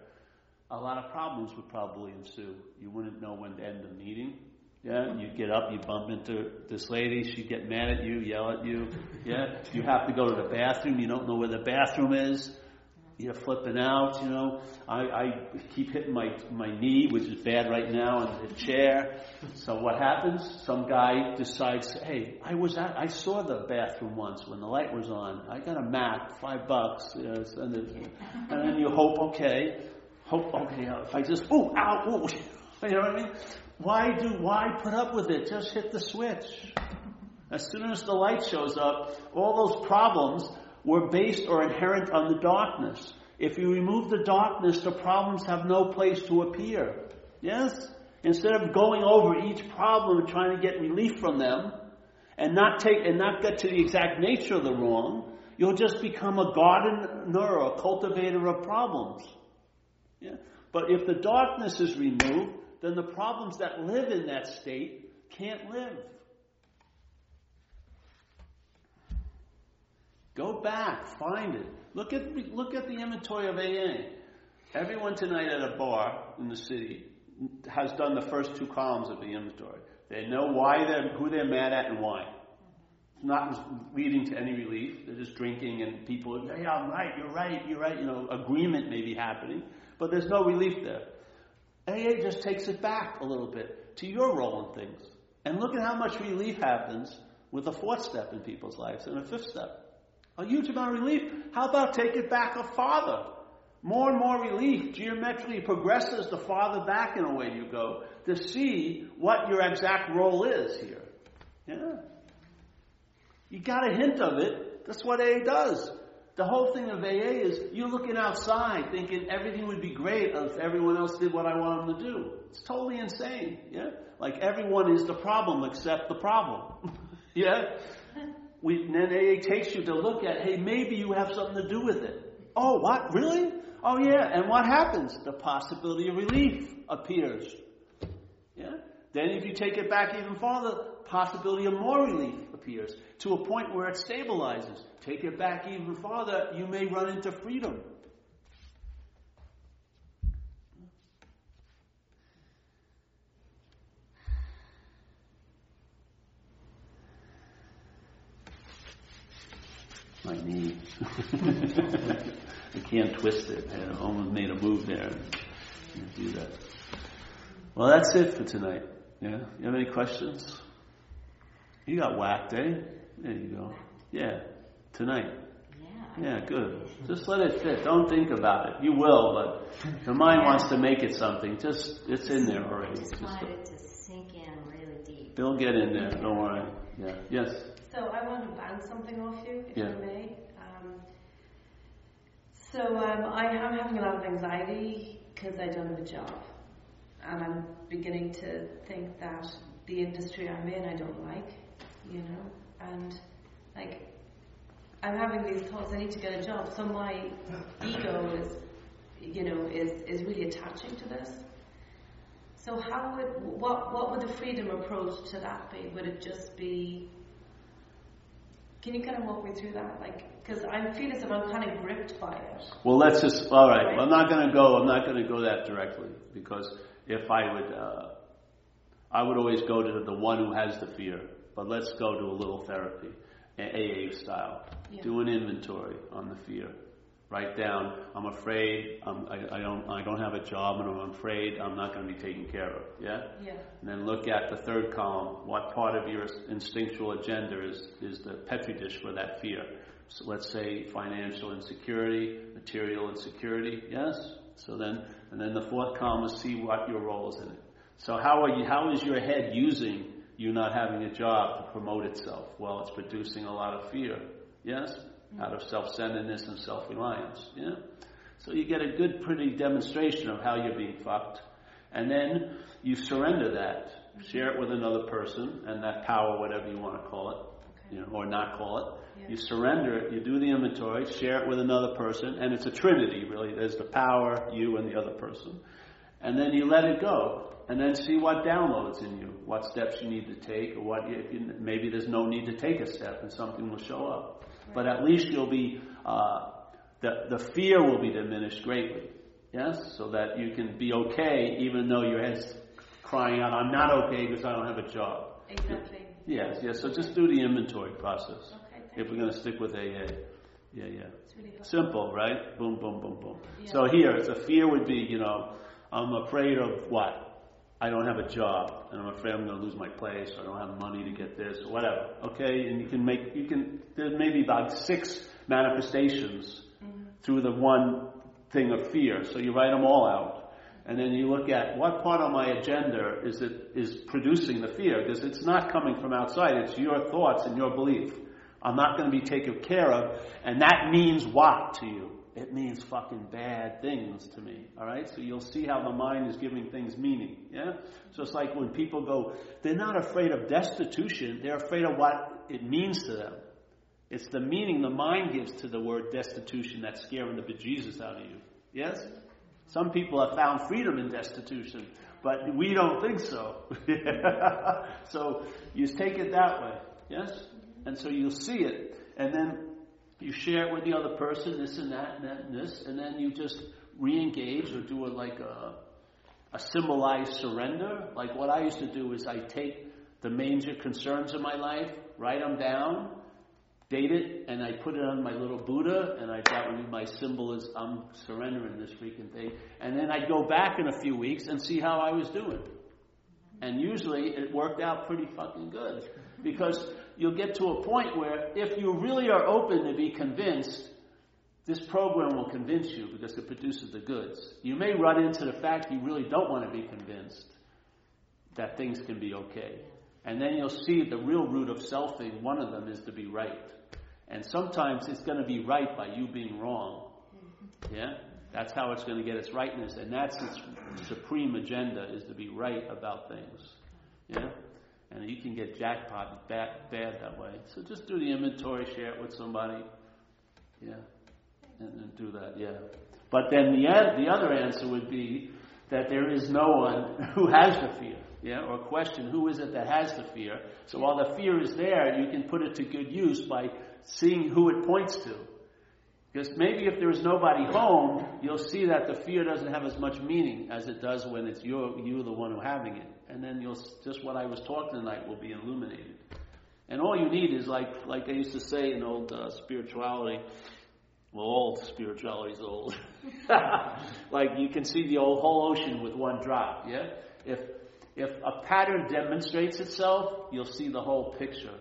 a lot of problems would probably ensue. You wouldn't know when to end the meeting. Yeah, you get up, you bump into this lady, she'd get mad at you, yell at you. Yeah, you have to go to the bathroom, you don't know where the bathroom is you're flipping out, you know. I, I keep hitting my, my knee, which is bad right now, in the chair. So what happens? Some guy decides, hey, I was at, I saw the bathroom once when the light was on. I got a mat, five bucks, yes, and, then, and then you hope, okay, hope, okay, if I just, oh, ow, oh, [LAUGHS] you know what I mean? Why do, why put up with it? Just hit the switch. As soon as the light shows up, all those problems were based or inherent on the darkness. If you remove the darkness, the problems have no place to appear. Yes? Instead of going over each problem and trying to get relief from them and not take and not get to the exact nature of the wrong, you'll just become a gardener or a cultivator of problems. Yeah? But if the darkness is removed, then the problems that live in that state can't live. Go back, find it. Look at look at the inventory of AA. Everyone tonight at a bar in the city has done the first two columns of the inventory. They know why they're, who they're mad at and why. It's not leading to any relief. They're just drinking and people, yeah, yeah, I'm right, you're right, you're right. You know, agreement may be happening, but there's no relief there. AA just takes it back a little bit to your role in things. And look at how much relief happens with the fourth step in people's lives and the fifth step. A huge amount of relief. How about take it back a farther? More and more relief geometrically progresses the farther back in a way you go to see what your exact role is here. Yeah. You got a hint of it. That's what AA does. The whole thing of AA is you're looking outside thinking everything would be great if everyone else did what I want them to do. It's totally insane. Yeah? Like everyone is the problem except the problem. [LAUGHS] yeah? We, then AA takes you to look at, hey, maybe you have something to do with it. Oh, what? Really? Oh, yeah. And what happens? The possibility of relief appears. Yeah? Then if you take it back even farther, possibility of more relief appears to a point where it stabilizes. Take it back even farther, you may run into freedom. My knee. [LAUGHS] I can't twist it. I almost made a move there. do that. Well, that's it for tonight. Yeah. You have any questions? You got whacked, eh? There you go. Yeah. Tonight. Yeah, good. Just let it fit. Don't think about it. You will, but the mind wants to make it something. Just it's in there already. Just, just want it to sink in really deep. They'll get in there. Don't worry. Yeah. Yes. So I want to bounce something off you, if yeah. I may. Um, so um, I am having a lot of anxiety because I don't have a job, and I'm beginning to think that the industry I'm in I don't like, you know, and like I'm having these thoughts. I need to get a job, so my ego is, you know, is is really attaching to this. So how would what what would the freedom approach to that be? Would it just be can you kind of walk me through that? Like, because I feel as if I'm kind of gripped by it. Well, let's just, all right. right? I'm not going to go, I'm not going to go that directly because if I would, uh, I would always go to the one who has the fear. But let's go to a little therapy, AA style. Yeah. Do an inventory on the fear write down, I'm afraid, I'm, I, I, don't, I don't have a job and I'm afraid I'm not going to be taken care of. Yeah? Yeah. And then look at the third column. What part of your instinctual agenda is, is the petri dish for that fear? So let's say financial insecurity, material insecurity. Yes? So then, and then the fourth column is see what your role is in it. So how are you, how is your head using you not having a job to promote itself? Well, it's producing a lot of fear. Yes? Mm-hmm. out of self-centeredness and self-reliance. Yeah? So you get a good, pretty demonstration of how you're being fucked. And then you surrender that. Mm-hmm. Share it with another person and that power, whatever you want to call it, okay. you know, or not call it. Yeah. You surrender it, you do the inventory, share it with another person, and it's a trinity, really. There's the power, you, and the other person. And then you let it go, and then see what downloads in you, what steps you need to take, or what you, maybe there's no need to take a step, and something will show up but at least you'll be, uh, the, the fear will be diminished greatly. Yes? So that you can be okay even though your head's crying out, I'm not okay because I don't have a job. Exactly. Yes, yes. So just do the inventory process. Okay, if we're going to stick with AA. Yeah, yeah. It's Really Simple, right? Boom, boom, boom, boom. Yeah. So here, the fear would be, you know, I'm afraid of what? I don't have a job and I'm afraid I'm going to lose my place or I don't have money to get this or whatever. Okay, and you can make you can there's maybe about six manifestations mm-hmm. through the one thing of fear. So you write them all out, and then you look at what part of my agenda is it is producing the fear because it's not coming from outside. It's your thoughts and your belief. I'm not going to be taken care of, and that means what to you? It means fucking bad things to me. All right? So you'll see how the mind is giving things meaning. Yeah? So it's like when people go, they're not afraid of destitution, they're afraid of what it means to them. It's the meaning the mind gives to the word destitution that's scaring the bejesus out of you. Yes? Some people have found freedom in destitution, but we don't think so. [LAUGHS] so you take it that way. Yes? And so you'll see it. And then you share it with the other person, this and that and that and this, and then you just re-engage or do a like a a symbolized surrender. Like what I used to do is I take the major concerns of my life, write them down, date it, and I put it on my little Buddha, and I that would be my symbol is I'm surrendering this freaking thing. And then I'd go back in a few weeks and see how I was doing. And usually it worked out pretty fucking good. Because you'll get to a point where if you really are open to be convinced, this program will convince you because it produces the goods. You may run into the fact you really don't want to be convinced that things can be okay. And then you'll see the real root of selfing, one of them is to be right. And sometimes it's going to be right by you being wrong. Yeah? That's how it's going to get its rightness. And that's its supreme agenda, is to be right about things. Yeah? And you can get jackpot bad, bad that way. So just do the inventory, share it with somebody. Yeah? And, and do that, yeah. But then the, the other answer would be that there is no one [LAUGHS] who has the fear. Yeah, or question who is it that has the fear? So while the fear is there, you can put it to good use by seeing who it points to. Because maybe if there is nobody home, you'll see that the fear doesn't have as much meaning as it does when it's you, you the one who having it. And then you'll just what I was talking tonight will be illuminated. And all you need is like like they used to say in old uh, spirituality. Well, old spirituality is old. like you can see the old whole ocean with one drop. Yeah. If if a pattern demonstrates itself, you'll see the whole picture.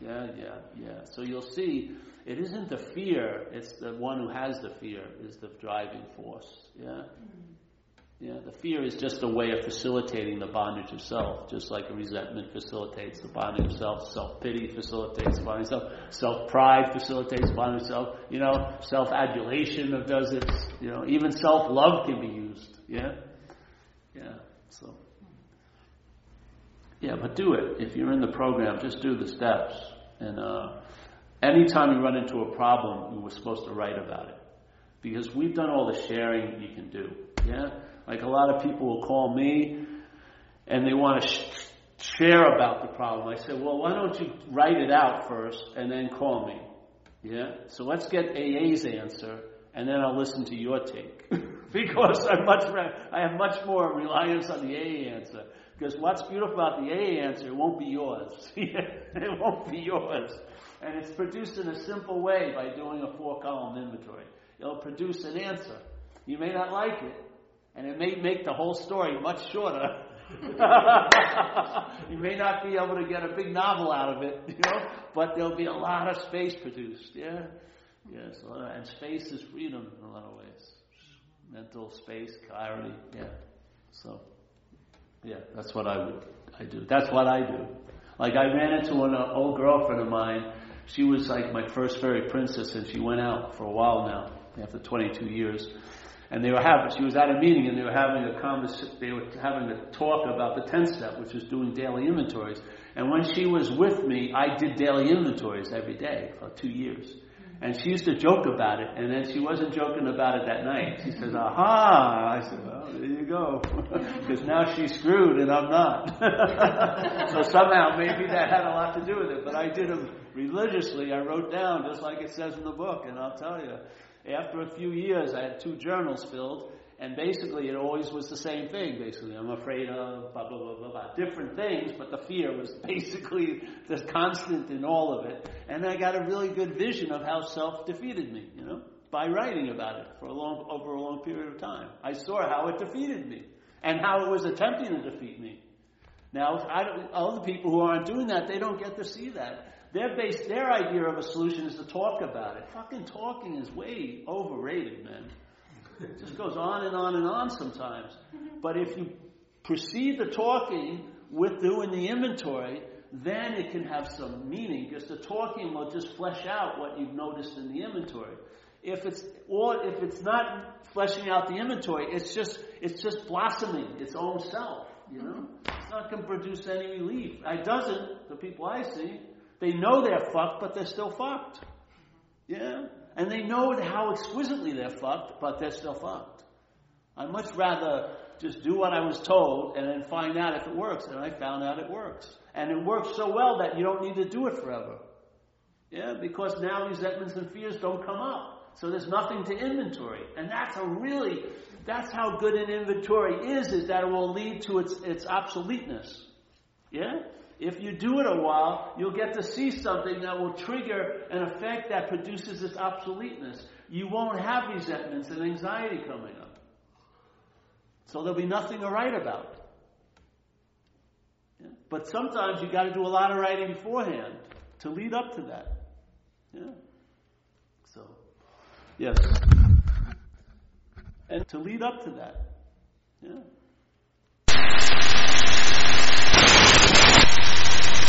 Yeah, yeah, yeah. So you'll see it isn't the fear, it's the one who has the fear is the driving force. Yeah? Yeah, the fear is just a way of facilitating the bondage of self, just like resentment facilitates the bondage of self, self pity facilitates the bondage of self, self pride facilitates the bondage of self, you know, self adulation does it, you know, even self love can be used. Yeah? Yeah, so. Yeah, but do it. If you're in the program, just do the steps. And uh, anytime you run into a problem, you were supposed to write about it. Because we've done all the sharing you can do. Yeah? Like a lot of people will call me and they want to sh- share about the problem. I say, well, why don't you write it out first and then call me? Yeah? So let's get AA's answer and then I'll listen to your take. [LAUGHS] because I'm much, I have much more reliance on the AA answer. Because what's beautiful about the AA answer, it won't be yours. [LAUGHS] it won't be yours. And it's produced in a simple way by doing a four column inventory. It'll produce an answer. You may not like it, and it may make the whole story much shorter. [LAUGHS] you may not be able to get a big novel out of it, you know, but there'll be a lot of space produced, yeah? Yes, and space is freedom in a lot of ways. Mental space, clarity, yeah. So. Yeah, that's what I would I do. That's what I do. Like I ran into an uh, old girlfriend of mine. She was like my first fairy princess, and she went out for a while now, after 22 years. And they were having. She was at a meeting, and they were having a conversation. They were having a talk about the 10th step, which was doing daily inventories. And when she was with me, I did daily inventories every day for two years. And she used to joke about it, and then she wasn't joking about it that night. She says, aha! I said, well, there you go. [LAUGHS] Because now she's screwed and I'm not. [LAUGHS] so somehow maybe that had a lot to do with it. But I did them religiously. I wrote down, just like it says in the book, and I'll tell you. After a few years, I had two journals filled, and basically, it always was the same thing, basically. I'm afraid of blah, blah, blah, blah, blah. Different things, but the fear was [LAUGHS] basically the constant in all of it. And I got a really good vision of how self defeated me, you know, by writing about it for a long, over a long period of time. I saw how it defeated me and how it was attempting to defeat me. Now, I other people who aren't doing that, they don't get to see that. Their base, their idea of a solution is to talk about it. Fucking talking is way overrated, man. It just goes on and on and on sometimes. But if you proceed the talking with doing the inventory, then it can have some meaning because the talking will just flesh out what you've noticed in the inventory. If it's or if it's not fleshing out the inventory, it's just it's just blossoming its own self. You know, it's not going to produce any relief. It doesn't. The people I see, they know they're fucked, but they're still fucked. Yeah. And they know how exquisitely they're fucked, but they're still fucked. I'd much rather just do what I was told and then find out if it works. And I found out it works. And it works so well that you don't need to do it forever. Yeah, because now resentments and fears don't come up. So there's nothing to inventory. And that's a really, That's how good an inventory is, is that it will lead to its, its obsoleteness. Yeah? If you do it a while, you'll get to see something that will trigger an effect that produces its obsoleteness. You won't have resentments and anxiety coming up. So there'll be nothing to write about. Yeah? But sometimes you got to do a lot of writing beforehand to lead up to that. Yeah. So, yes. And to lead up to that. Yeah.